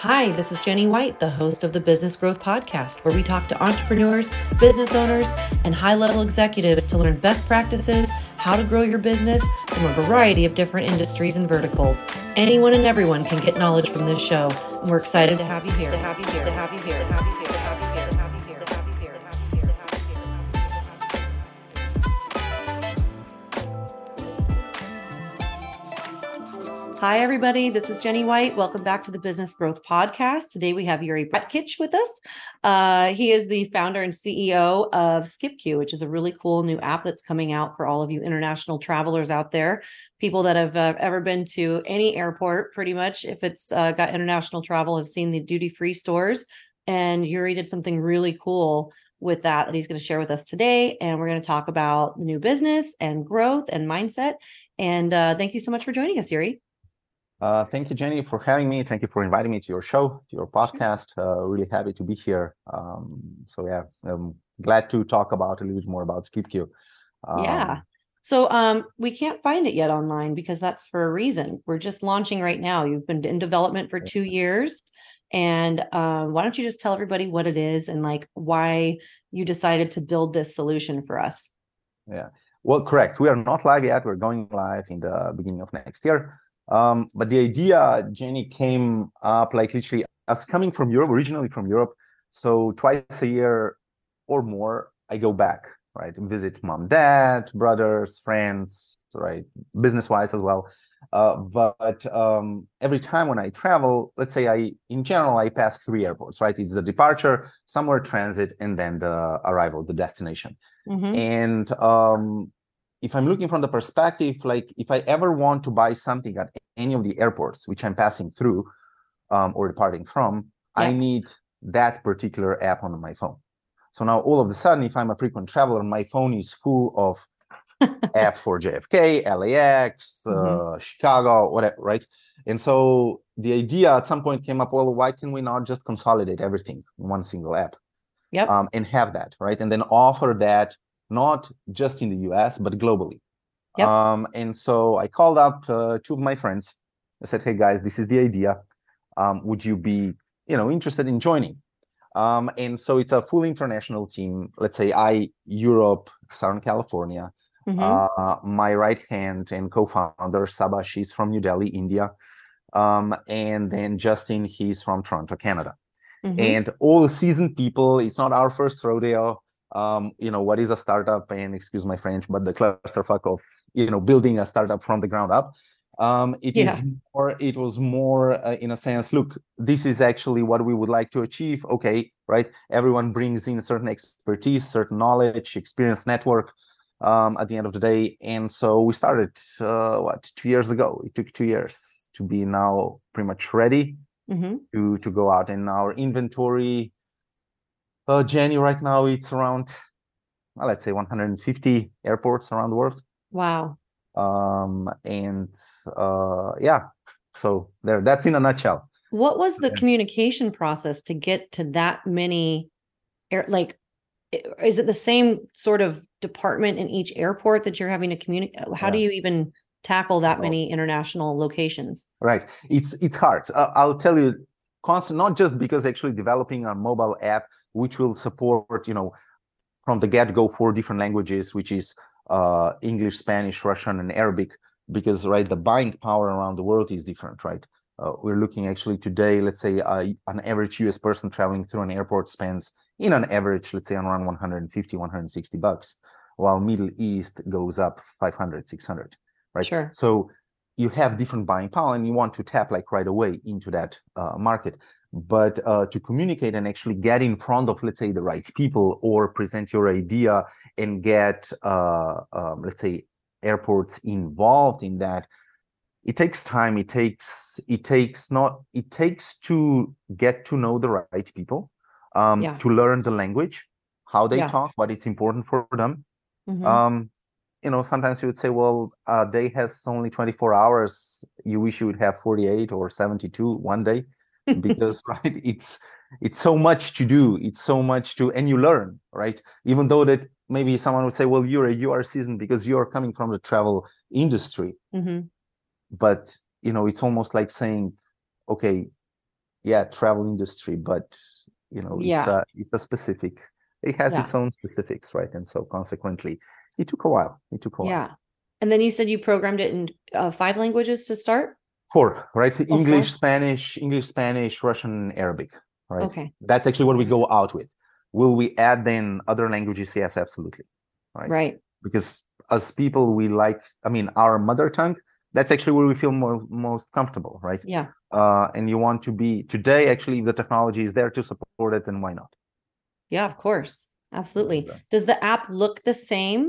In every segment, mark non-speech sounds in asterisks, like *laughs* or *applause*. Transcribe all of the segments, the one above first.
Hi, this is Jenni White, the host of the Business Growth Podcast, where we talk to entrepreneurs, business owners, and high level executives to learn best practices, how to grow your business from a variety of different industries and verticals. Anyone and everyone can get knowledge from this show, and we're excited to have you here. To have you here. To have you here. To have you here. Hi, everybody. This is Jenni White. Welcome back to the Business Growth Podcast. Today we have Jure Bratkic with us. Uh, he is the founder and CEO of SkipQ, which is a really cool new app that's coming out for all of you international travelers out there. People that have uh, ever been to any airport, pretty much, if it's uh, got international travel, have seen the duty free stores. And Jure did something really cool with that that he's going to share with us today. And we're going to talk about new business and growth and mindset. And uh, thank you so much for joining us, Jure. Uh, thank you, Jenni, for having me. Thank you for inviting me to your show, to your podcast. Uh, really happy to be here. Um, so yeah, I'm glad to talk about a little bit more about SkipQ. Um, yeah. So um, we can't find it yet online because that's for a reason. We're just launching right now. You've been in development for two years. And um, why don't you just tell everybody what it is and like why you decided to build this solution for us? Yeah. Well, correct. We are not live yet. We're going live in the beginning of next year. Um, but the idea, Jenni, came up like literally as coming from Europe, originally from Europe. So twice a year or more, I go back, right? Visit mom, dad, brothers, friends, right? Business wise as well. Uh, but um, every time when I travel, let's say I, in general, I pass three airports, right? It's the departure, somewhere transit, and then the arrival, the destination. Mm-hmm. And um, if I'm looking from the perspective, like if I ever want to buy something at any of the airports which I'm passing through um, or departing from, yeah. I need that particular app on my phone. So now all of a sudden, if I'm a frequent traveler, my phone is full of *laughs* app for JFK, LAX, mm-hmm. uh, Chicago, whatever, right? And so the idea at some point came up, well, why can we not just consolidate everything in one single app? Yep. Um, and have that, right? And then offer that not just in the US, but globally. Yep. Um, and so I called up uh, two of my friends. I said, "Hey guys, this is the idea. Um, would you be, you know, interested in joining?" Um, and so it's a full international team. Let's say I Europe, Southern California. Mm-hmm. Uh, my right hand and co-founder Saba, she's from New Delhi, India, um, and then Justin, he's from Toronto, Canada. Mm-hmm. And all seasoned people. It's not our first rodeo um, you know, what is a startup and excuse my French, but the clusterfuck of, you know, building a startup from the ground up. Um, it yeah. is more, it was more uh, in a sense, look, this is actually what we would like to achieve. Okay, right? Everyone brings in certain expertise, certain knowledge, experience, network um, at the end of the day. And so we started, uh, what, two years ago? It took two years to be now pretty much ready mm-hmm. to, to go out. And our inventory uh, Jenni, right now it's around, well, let's say 150 airports around the world. Wow. Um, and uh, yeah, so there, that's in a nutshell. What was the communication process to get to that many air, like, is it the same sort of department in each airport that you're having to communicate? How yeah. do you even tackle that many international locations? Right. It's, it's hard. Uh, I'll tell you constant, not just because actually developing a mobile app which will support, you know, from the get-go four different languages, which is uh, English, Spanish, Russian, and Arabic, because right, the buying power around the world is different, right? Uh, we're looking actually today, let's say uh, an average US person traveling through an airport spends in an average, let's say around 150, 160 bucks, while Middle East goes up 500, 600, right? Sure. So you have different buying power and you want to tap like right away into that uh, market but uh, to communicate and actually get in front of let's say the right people or present your idea and get uh, um, let's say airports involved in that it takes time it takes it takes not it takes to get to know the right people um, yeah. to learn the language how they yeah. talk what it's important for them mm-hmm. um, you know sometimes you would say well a day has only 24 hours you wish you would have 48 or 72 one day *laughs* because right it's it's so much to do it's so much to and you learn right even though that maybe someone would say well you're a you are seasoned because you're coming from the travel industry mm-hmm. but you know it's almost like saying okay yeah travel industry but you know it's Yeah. a it's a specific it has Yeah. its own specifics right and so consequently it took a while it took a while Yeah. And then you said you programmed it in uh, five languages to start? four right Oh, four. english spanish english spanish russian arabic right Okay. that's actually what we go out with will we add then other languages yes absolutely right, Right. because as people we like i mean our mother tongue that's actually where we feel more most comfortable right Yeah. uh, and you want to be today actually the technology is there to support it then why not Yeah, of course. Absolutely. Does the app look the same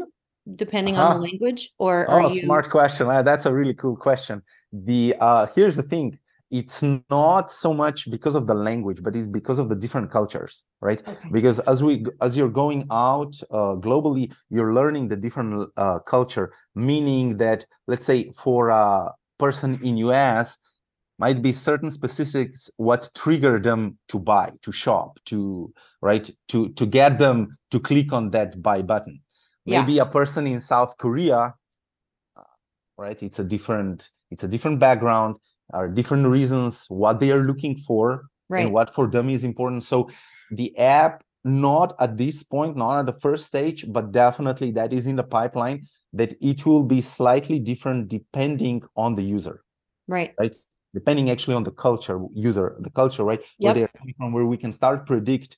depending on the Uh-huh. language or are oh you smart question. Uh, that's a really cool question. The uh here's the thing. It's not so much because of the language but it's because of the different cultures right? Okay. because as we as you're going out uh, globally you're learning the different uh, culture meaning that let's say for a person in us might be certain specifics what trigger them to buy to shop to right to to get them to click on that buy button Yeah. maybe a person in south korea uh, right it's a different it's a different background are different reasons what they are looking for Right. and what for them is important so the app not at this point not at the first stage but definitely that is in the pipeline that it will be slightly different depending on the user Right. right depending actually on the culture user the culture right where they're coming from where we can start predict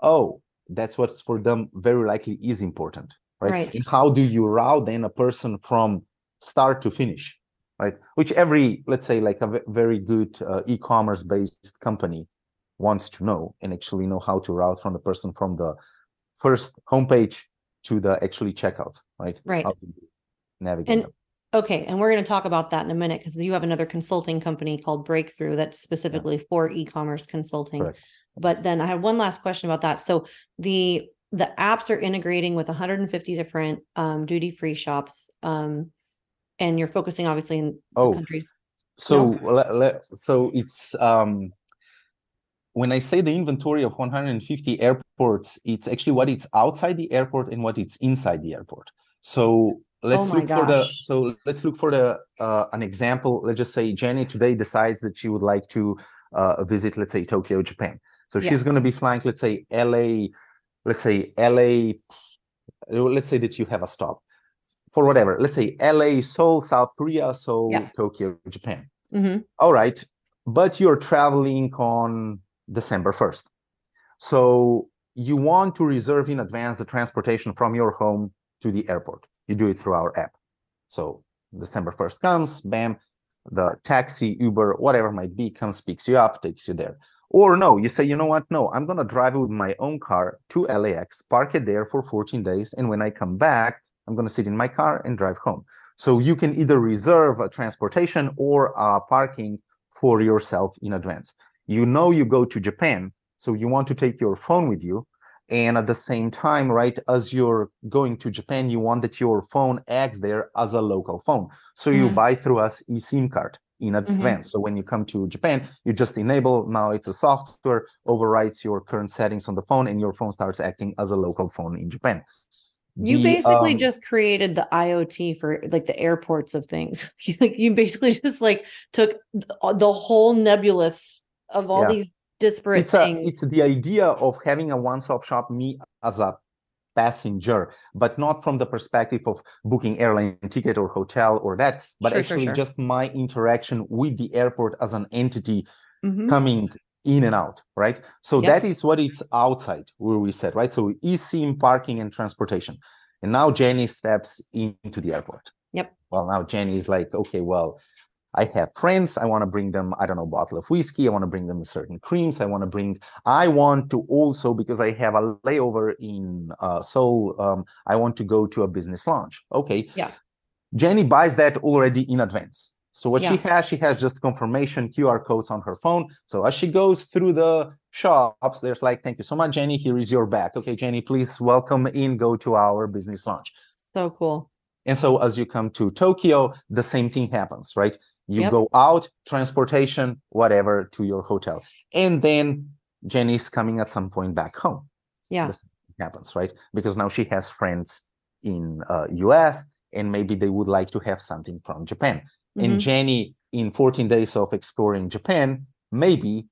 oh that's what's for them very likely is important right, Right. and how do you route then a person from start to finish right which every let's say like a very good uh, e-commerce based company wants to know and actually know how to route from the person from the first homepage to the actually checkout right Right. Navigate And them. okay, and we're going to talk about that in a minute because you have another consulting company called Breakthrough that's specifically for e-commerce consulting. Correct. But then I have one last question about that. So the the apps are integrating with 150 different um, duty-free shops, um, and you're focusing obviously in Oh. countries. So le- le- so it's um when I say the inventory of 150 airports, it's actually what it's outside the airport and what it's inside the airport. So let's Oh look for the so let's look for the uh, an example. Let's just say Jenni today decides that she would like to uh, visit, let's say Tokyo, Japan. So Yeah. she's going to be flying, let's say LA, let's say LA. Let's say that you have a stop for whatever. Let's say LA, Seoul, South Korea, Seoul, Yeah. Tokyo, Japan. Mhm. All right, but you're traveling on December 1st. So you want to reserve in advance the transportation from your home to the airport. You do it through our app. So December 1st comes, bam, the taxi, Uber, whatever it might be, comes, picks you up, takes you there. Or no, you say, you know what? No, I'm going to drive with my own car to LAX, park it there for 14 days. And when I come back, I'm going to sit in my car and drive home. So you can either reserve a transportation or a parking for yourself in advance. You know you go to Japan, so you want to take your phone with you. And at the same time, right, as you're going to Japan, you want that your phone acts there as a local phone. So you Mhm. buy through us eSIM card in advance. So when you come to Japan, you just enable now it's a software overwrites your current settings on the phone and your phone starts acting as a local phone in Japan. You The, basically um, just created the IoT for like the airports of things. *laughs* like you basically just like took the whole nebulous of all Yeah. these disparate it's a, things. it's the idea of having a one-stop shop me as a passenger but not from the perspective of booking airline ticket or hotel or that but Sure, sure, actually sure. just my interaction with the airport as an entity Mhm. coming in and out right so Yep. that is what it's outside where we said right so eSIM parking and transportation and now jenni steps into the airport Yep. well now jenni is like okay well I have friends. I want to bring them, I don't know, bottle of whiskey. I want to bring them certain creams. I want to bring, I want to also, because I have a layover in uh, Seoul, um, I want to go to a business launch. Okay. Yeah. Jenni buys that already in advance. So what she has, she has just confirmation QR codes on her phone. So as she goes through the shops, there's like, thank you so much, Jenni. Here is your bag. Okay, Jenni, please welcome in, go to our business launch. so cool. And so as you come to Tokyo, the same thing happens, right? You Yep. go out, transportation, whatever, to your hotel. And then Jenni's coming at some point back home. Yeah. Thing happens, right? Because now she has friends in uh, US and maybe they would like to have something from Japan. Mhm. And Jenni, in 14 days of exploring Japan, maybe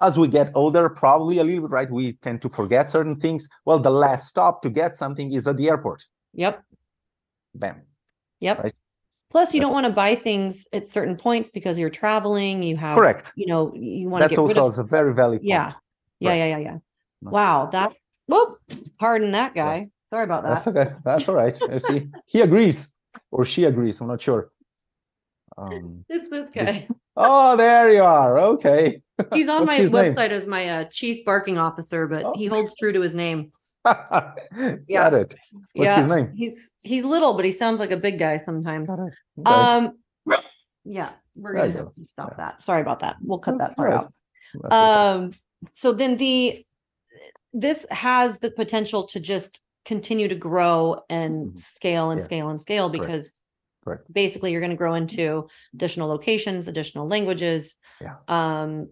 as we get older, probably a little bit, right? We tend to forget certain things. Well, the last stop to get something is at the airport. Yep. Bam. Yep. Right. Plus, you don't want to buy things at certain points because you're traveling. You have, Correct. you know, you want to That's get rid also of. a very valid point. Yeah. Yeah. Yeah. Yeah. Yeah. Wow. That. Whoop. Pardon that guy. Sorry about that. That's okay. That's all right. See, he agrees or she agrees. I'm not sure. Um, *laughs* It's this guy. *laughs* oh, there you are. Okay. He's on my his name? website as my uh, chief barking officer, but Oh. he holds true to his name. *laughs* Got Yeah. it. What's his name? He's he's little, but he sounds like a big guy sometimes. Okay. Um, yeah, we're gonna have go. to stop Yeah. that. Sorry about that. We'll cut That's that part out. That's okay. Um, so then the this has the potential to just continue to grow and Mhm. scale and Yes. scale and scale Correct. because Correct. basically you're going to grow into additional locations, additional languages. Yeah. Um,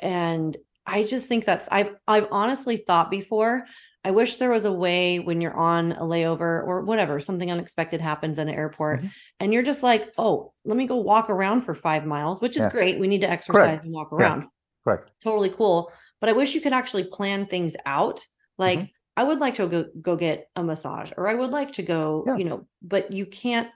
and I just think that's I've I've honestly thought before. I wish there was a way when you're on a layover or whatever, something unexpected happens at an airport, Mhm. and you're just like, oh, let me go walk around for five miles, which is Yeah. great. We need to exercise and walk Yeah. around Correct. totally cool. But I wish you could actually plan things out. Like Mm-hmm. I would like to go go get a massage, or I would like to go, Yeah. you know, but you can't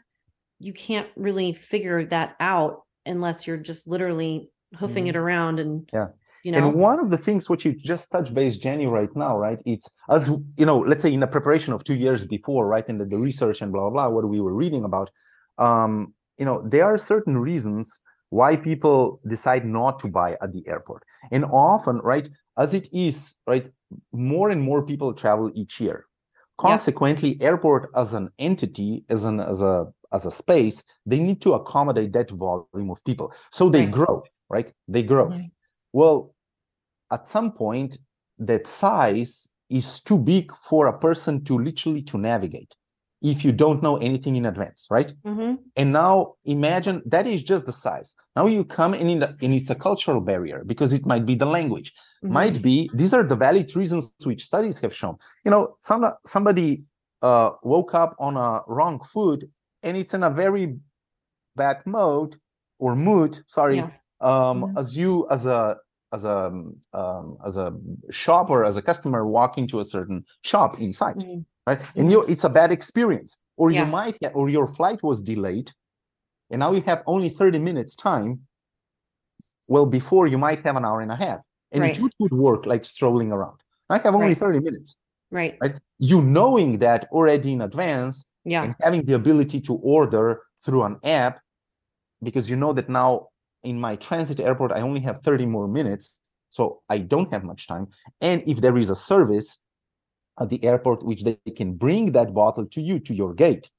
you can't really figure that out unless you're just literally hoofing it around and Mm-hmm. Yeah. You know, And one of the things which you just touched base, Jenni, right now, right? It's as you know, let's say in the preparation of two years before, right? In the, the research and blah blah blah, what we were reading about, um, you know, there are certain reasons why people decide not to buy at the airport. And often, right, as it is, right, more and more people travel each year. Yeah. Consequently, airport as an entity, as an as a as a space, they need to accommodate that volume of people. So they Right. grow, right? They grow. Mhm. Well, at some point, that size is too big for a person to literally to navigate if you don't know anything in advance, right? Mhm. And now imagine that is just the size. Now you come in, in the, and it's a cultural barrier because it might be the language, Mhm. might be these are the valid reasons which studies have shown. You know, some somebody uh, woke up on a wrong foot and it's in a very bad mode or mood. Sorry, Yeah. um, Mhm. as you as a as a um, as a shopper as a customer walking to a certain shop inside Mhm. right and you it's a bad experience or Yeah. you might or your flight was delayed and now you have only 30 minutes time well before you might have an hour and a half and Right. it would- would work like strolling around i have only Right. 30 minutes Right. right you knowing that already in advance Yeah. and having the ability to order through an app because you know that now in my transit airport i only have 30 more minutes so i don't have much time. And if there is a service at the airport which they can bring that bottle to you to your gate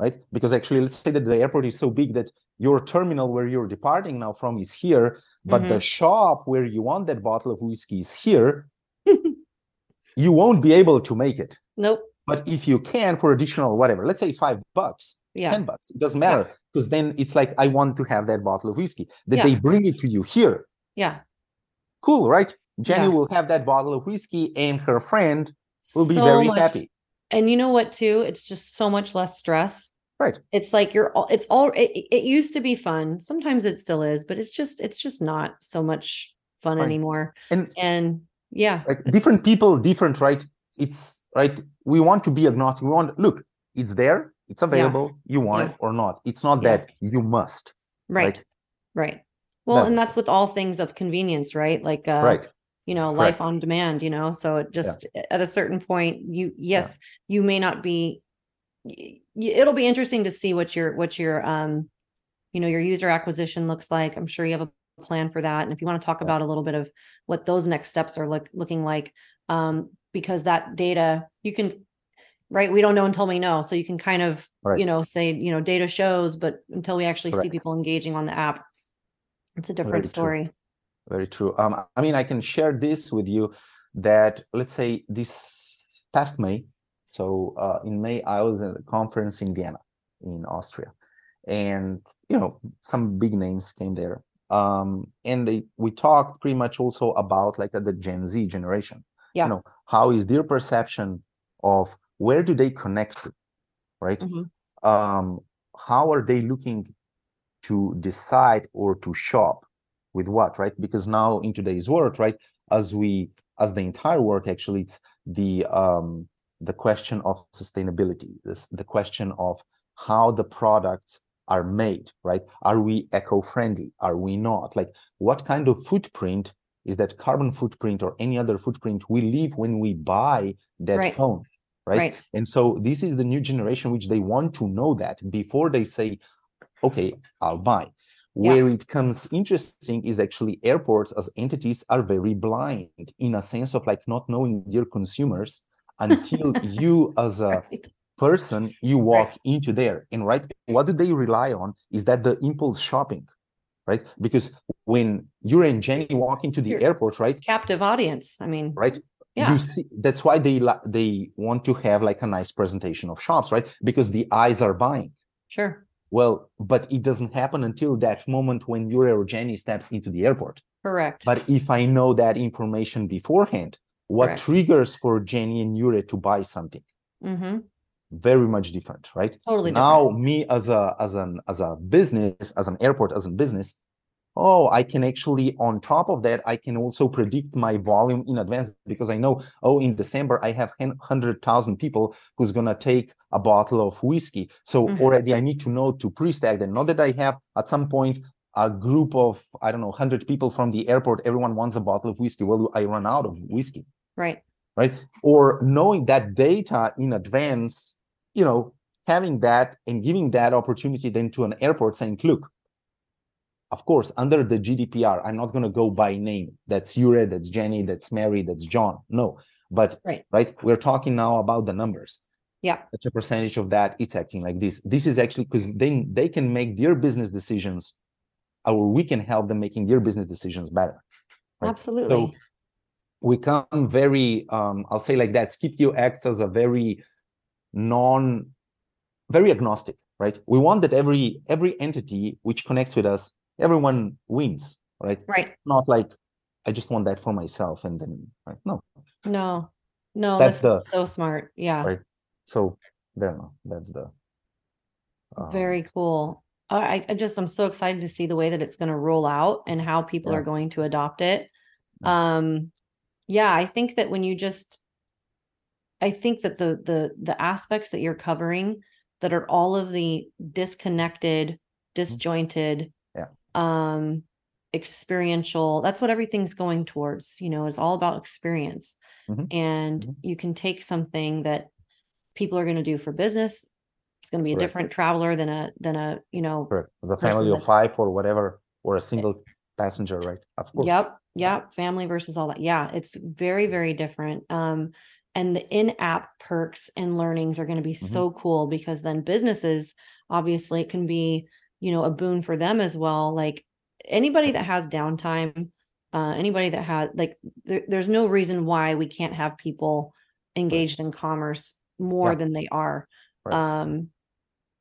right? Because actually let's say that the airport is so big that your terminal where you're departing now from is here but the mm-hmm. shop where you want that bottle of whiskey is here *laughs* you won't be able to make it. Nope. but if you can for additional whatever, let's say five bucks, Yeah. 10 bucks, it doesn't matter. Because then it's like, I want to have that bottle of whiskey. That Yeah. they bring it to you here. Yeah. Cool, right? Jenni Yeah. will have that bottle of whiskey and her friend will be So very much- happy. And you know what too? It's just so much less stress. Right. It's like you're all it's all it, it- it used to be fun. Sometimes it still is, but it's just it's just not so much fun Right. anymore. And And yeah. like different people, different, right? It's right. We want to be agnostic. We want look, it's there, it's available, you want Yeah. it or not. It's not Yeah. that you must. Right. right. Right. Well, That's and that's with all things of convenience, right? Like uh right. you know, Correct. life on demand, you know. So it just at a certain point, you yes, you may not be it'll be interesting to see what your what your um you know your user acquisition looks like. I'm sure you have a plan for that. And if you want to talk Yeah. about a little bit of what those next steps are look looking like, um, because that data you can right, we don't know until we know. So you can kind of, Right. you know, say, you know, data shows, but until we actually see people engaging on the app, it's a different Very true. story. Very true. Um, I mean, I can share this with you that let's say this past May, so uh, in May, I was at a conference in Vienna, in Austria, and you know, some big names came there. Um, and they, we talked pretty much also about like uh, the Gen Z generation. Yeah. You know, how is their perception of where do they connect to, right? Mhm. Um, how are they looking to decide or to shop? with what, right? Because now in today's world, right, as we as the entire world actually, it's the um the question of sustainability, this the question of how the products are made, right? Are we eco-friendly? Are we not? Like what kind of footprint is that carbon footprint or any other footprint we leave when we buy that Right. phone? Right? Right. And so this is the new generation which they want to know that before they say, okay, I'll buy. Yeah. Where it comes interesting is actually airports as entities are very blind in a sense of like not knowing their consumers *laughs* until you as a Right. person you walk into there and right what do they rely on is that the impulse shopping right because when you and jenni walk into the airport right Captive audience. I mean, right yeah, you see that's why they they want to have like a nice presentation of shops right because the eyes are buying sure. well but it doesn't happen until that moment when your or jenni steps into the airport Correct. but if i know that information beforehand what Correct. triggers for jenni and Jure to buy something hmm very much different right Totally now different. me as a as an as a business as an airport as a business oh i can actually on top of that i can also predict my volume in advance because i know oh in december i have 100000 people who's going to take a bottle of whiskey. So Mhm. already i need to know to pre-stack them not that i have at some point a group of i don't know 100 people from the airport everyone wants a bottle of whiskey. Well i run out of whiskey. Right. right? Or knowing that data in advance you know having that and giving that opportunity then to an airport saying look of course under the gdpr i'm not going to go by name that's Jure, that's jenni that's mary that's john no but Right. right we're talking now about the numbers Yeah. such a percentage of that it's acting like this this is actually because then they can make their business decisions or we can help them making their business decisions better Right. Absolutely. we come very um i'll say like that SkipQ acts as a very non very agnostic right we want that every every entity which connects with us everyone wins right right. not like i just want that for myself and then right no No. No, That's the- so smart. Yeah. right so there no that's the um, Very cool. I, I just I'm so excited to see the way that it's going to roll out and how people Yeah. are going to adopt it. Yeah. Um, yeah, I think that when you just, I think that the the the aspects that you're covering that are all of the disconnected, disjointed, Yeah. Um, experiential. That's what everything's going towards. You know, it's all about experience, Mhm. and Mhm. you can take something that people are going to do for business. It's going to be a Correct. different traveler than a than a you know correct the family of five or whatever or a single passenger right of course Yep, yep, family versus all that. Yeah, it's very, very different. Um, and the in-app perks and learnings are going to be Mhm. so cool because then businesses, obviously, it can be, you know, a boon for them as well. Like anybody that has downtime, uh, anybody that has like, there, there's no reason why we can't have people engaged in commerce more Yeah. than they are. Right. Um,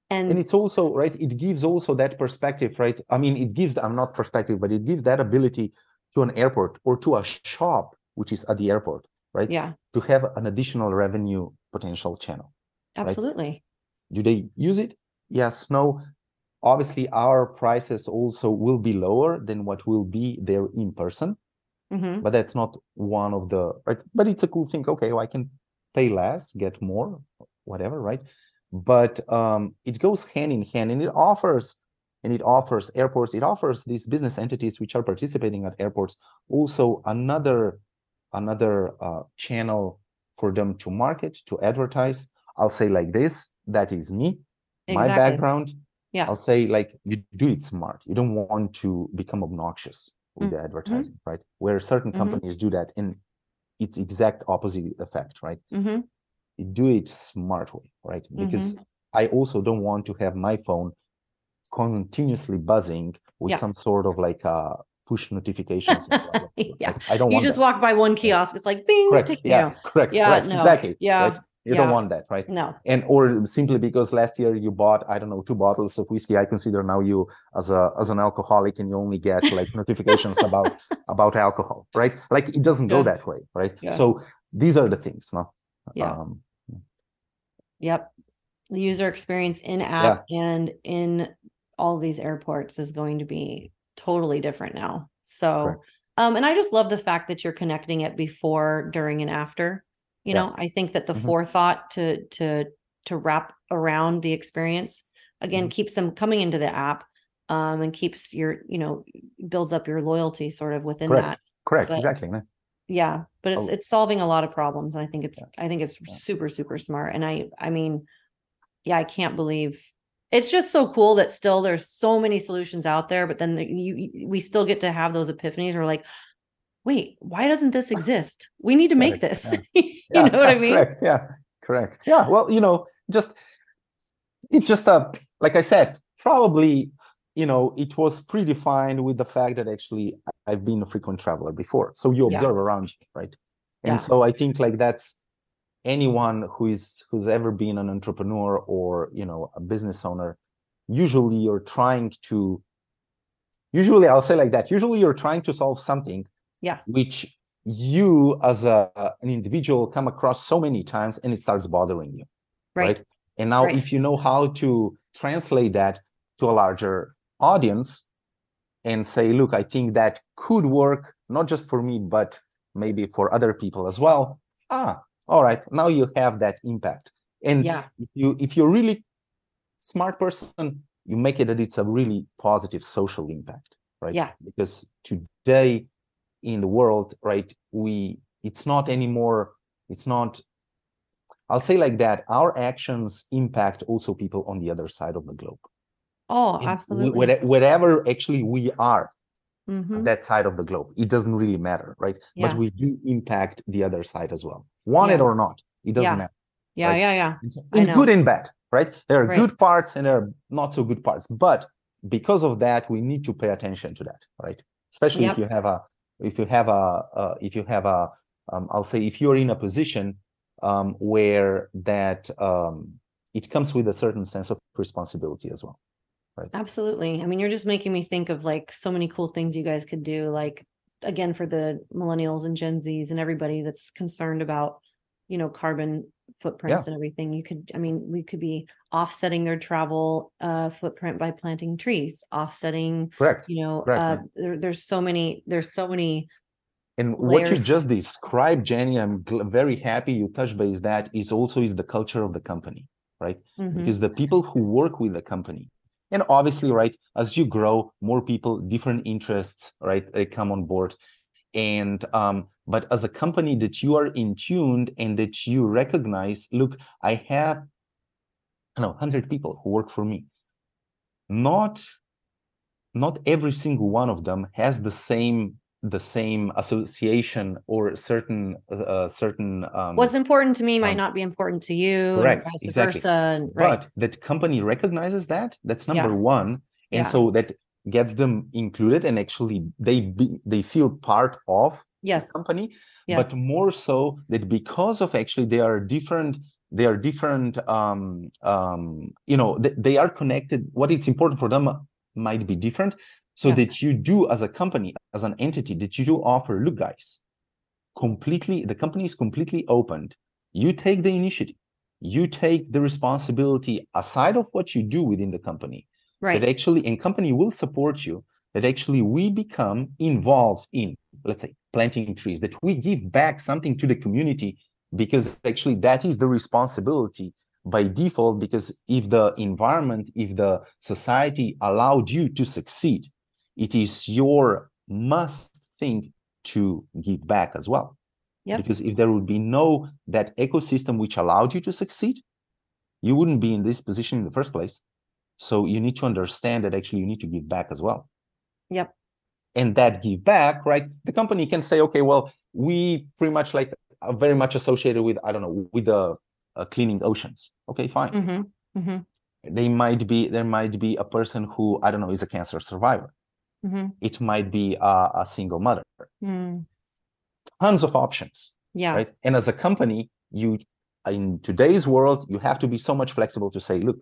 and, and it's also right it gives also that perspective right i mean it gives i'm not perspective but it gives that ability to an airport or to a shop which is at the airport right yeah, to have an additional revenue potential channel absolutely. do they use it yes no obviously our prices also will be lower than what will be there in person. Hmm but that's not one of the right? But it's a cool thing. Okay well, i can pay less get more whatever right? But um it goes hand in hand and it offers and it offers airports it offers these business entities which are participating at airports also another another uh, channel for them to market to advertise. I'll say like this that is me my background Yeah. i'll say like you do it smart you don't want to become obnoxious with Mm-hmm. the advertising right where certain Mhm. companies do that and it's exact opposite effect right hmm you do it smart way right because Mm-hmm. i also don't want to have my phone continuously buzzing with Yeah. some sort of like uh push notifications. *laughs* Yeah. Like, i don't You just that. walk by one kiosk, it's like bing, correct tick, yeah you correct Yeah, correct no, exactly yeah, right you don't want that right No, and or simply because last year you bought i don't know two bottles of whiskey i consider now you as a as an alcoholic and you only get like notifications about *laughs* about alcohol right like it doesn't go that way right Yeah. so these are the things no Yeah. um yep. The user experience in app and in all these airports is going to be totally different now. So, Correct. um, and I just love the fact that you're connecting it before, during, and after. You Yeah. know, I think that the Mhm. forethought to to to wrap around the experience again Mm-hmm. keeps them coming into the app, um, and keeps your you know builds up your loyalty sort of within Correct. that. Correct. But- exactly. no? Yeah, but it's Oh. it's solving a lot of problems. and I think it's Yeah. I think it's Yeah. super super smart. And I I mean, yeah, I can't believe it's just so cool that still there's so many solutions out there, but then the, you we still get to have those epiphanies. We're like, wait, why doesn't this *laughs* exist? We need to make Correct, this. yeah. *laughs* you Yeah, know what I mean? Correct. Yeah. Correct. Yeah. Well, you know, just it just uh like I said, probably you know it was predefined with the fact that actually I've been a frequent traveler before, so you Yeah. observe around you, right? And Yeah. so I think like that's anyone who is who's ever been an entrepreneur or you know a business owner. Usually, you're trying to. Usually, I'll say like that. Usually, you're trying to solve something Yeah. which you as a an individual come across so many times and it starts bothering you Right. and now Right. if you know how to translate that to a larger audience and say look i think that could work not just for me but maybe for other people as well ah all right now you have that impact and Yeah. if you if you're really smart person you make it that it's a really positive social impact right Yeah. because today in the world right we it's not anymore it's not i'll say like that our actions impact also people on the other side of the globe Oh, And absolutely. where- wherever actually we are Mhm. that side of the globe it doesn't really matter right Yeah. but we do impact the other side as well want it or not it doesn't Yeah. matter Yeah, right? yeah, yeah. And so- I in good and bad right there are Right. good parts and there are not so good parts but because of that we need to pay attention to that right especially Yep. if you have a if you have a uh, if you have a um, i'll say if you're in a position um, where that um, it comes with a certain sense of responsibility as well Right. Absolutely. I mean, you're just making me think of like so many cool things you guys could do. Like, again, for the millennials and Gen Zs and everybody that's concerned about, you know, carbon footprints and everything. You could, I mean, we could be offsetting their travel uh, footprint by planting trees, offsetting, correct you know, Correct, uh, there, there's so many, there's so many. and what you layers. just described jenni i'm gl- very happy you touch base that is also is the culture of the company right Mhm. because the people who work with the company and obviously right as you grow more people different interests right they come on board and um but as a company that you are in tuned and that you recognize look i have i know 100 people who work for me not not every single one of them has the same the same association or certain uh, certain um What's important to me might um, not be important to you, correct, exactly. versa. Right. but that company recognizes that that's Yeah. number one and Yeah. so that gets them included and actually they be, they feel part of Yes. the company Yes. but more so that because of actually they are different they are different um um you know th- they are connected what it's important for them might be different so Yeah. that you do as a company as an entity that you do offer look guys completely the company is completely opened you take the initiative you take the responsibility aside of what you do within the company right. that actually and company will support you that actually we become involved in let's say planting trees that we give back something to the community because actually that is the responsibility by default because if the environment if the society allowed you to succeed it is your must thing to give back as well Yep. because if there would be no that ecosystem which allowed you to succeed you wouldn't be in this position in the first place so you need to understand that actually you need to give back as well. Yep. and that give back right the company can say okay well we pretty much like are very much associated with i don't know with the uh, cleaning oceans. Okay fine. Hmm hmm they might be there might be a person who i don't know is a cancer survivor. Hmm it might be a, a single mother. Mm. tons of options Yeah. right? And as a company you in today's world you have to be so much flexible to say look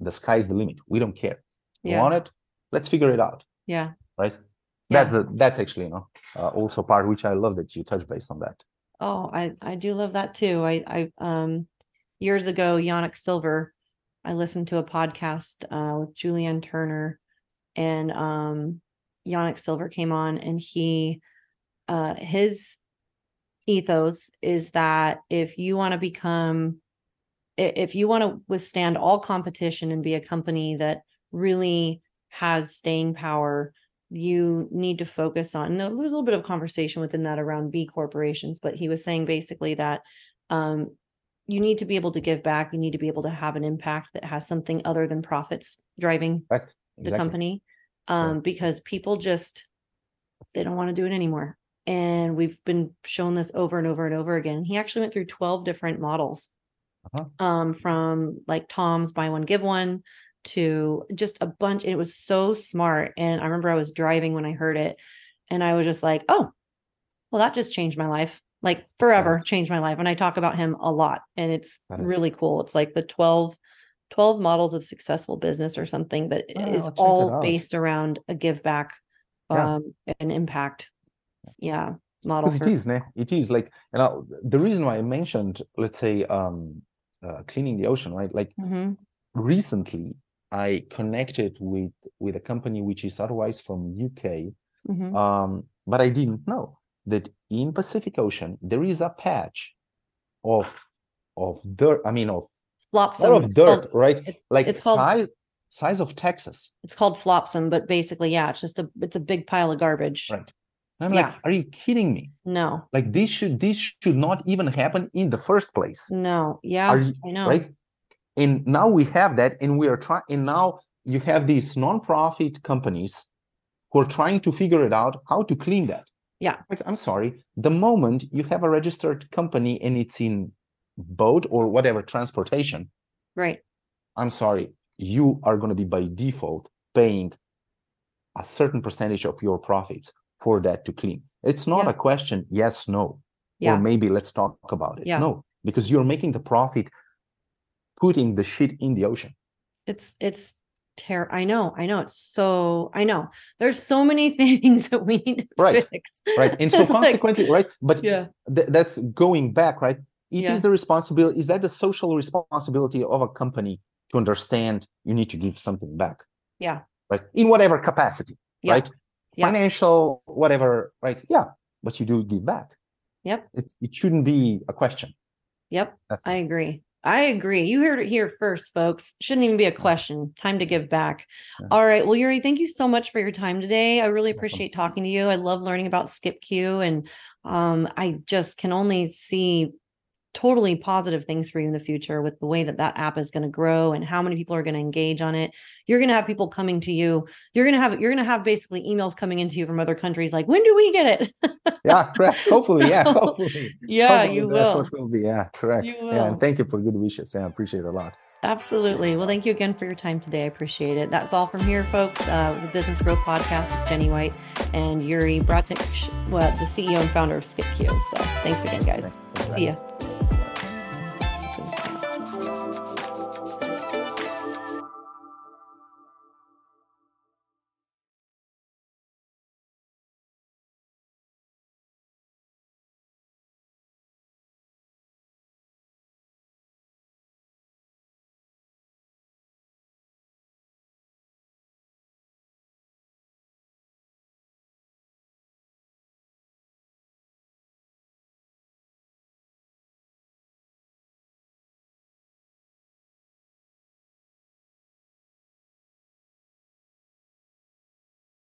the sky's the limit we don't care you Yeah. want it let's figure it out Yeah. right Yeah. that's the that's actually you know uh, also part which i love that you touch based on that Oh, I I do love that too. I I um years ago, Yanik Silver, I listened to a podcast uh with Julianne Turner and um Yanik Silver came on and he uh his ethos is that if you want to become if you want to withstand all competition and be a company that really has staying power you need to focus on there was a little bit of conversation within that around b corporations but he was saying basically that um, you need to be able to give back you need to be able to have an impact that has something other than profits driving the Exactly. company um, because people just they don't want to do it anymore. And we've been shown this over and over and over again. He actually went through 12 different models Uh-huh. um, from like tom's buy one give one to just a bunch it was so smart and i remember i was driving when i heard it and i was just like oh well that just changed my life like forever changed my life and i talk about him a lot and it's really cool it's like the 12 12 models of successful business or something that Oh, is I'll check it all based around a give back Yeah. um an impact yeah model it is, ne? it is like, you know, the reason why I mentioned, let's say, um, uh, cleaning the ocean, right? Like Mhm. recently, I connected with with a company which is otherwise from UK, Mhm. um, but I didn't know that in Pacific Ocean there is a patch of of dirt. I mean, of flotsam lot of dirt, called- right? it- like it's called- size size of Texas, it's called flotsam but basically yeah it's just a it's a big pile of garbage right? I'm Yeah. like, are you kidding me? no Like this should this should not even happen in the first place. no yeah Are you- i know right? And now we have that, and we are trying. And now you have these non-profit companies who are trying to figure it out how to clean that. Yeah. Like, I'm sorry. The moment you have a registered company and it's in boat or whatever transportation, right I'm sorry, you are going to be by default paying a certain percentage of your profits for that to clean. It's not Yeah. a question, yes, no, yeah or maybe let's talk about it. Yeah. No, because you're making the profit putting the shit in the ocean. it's it's ter- i know i know it's so i know there's so many *laughs* things that we need to Right, fix Right. And so *laughs* like- consequently, right? But yeah th- that's going back, right? It is Yeah. the responsibility, is that the social responsibility of a company to understand you need to give something back? Yeah. Right. In whatever capacity, Yeah. right? Yeah. Financial, whatever, right? Yeah. But you do give back. Yep. It, it shouldn't be a question. yep That's I agree. I agree. You heard it here first, folks. Shouldn't even be a question. Time to give back. Yeah. All right. Well, Jure, thank you so much for your time today. I really appreciate talking to you. I love learning about Skip SkipQ, and um, I just can only see totally positive things for you in the future with the way that that app is going to grow and how many people are going to engage on it. You're going to have people coming to you. You're going to have you're going to have basically emails coming into you from other countries like, when do we get it? Yeah. Correct. *laughs* Hopefully. yeah. Hopefully. yeah, Hopefully you That's will. what will be. Yeah. Correct. Yeah. And thank you for good wishes. Yeah. I appreciate it a lot. Absolutely. Well, thank you again for your time today. I appreciate it. That's all from here, folks. Uh, it was a business growth podcast with Jenni White and Jure Bratkic, well, the CEO and founder of SkipQ. So thanks again, guys. Thank- thank See ya.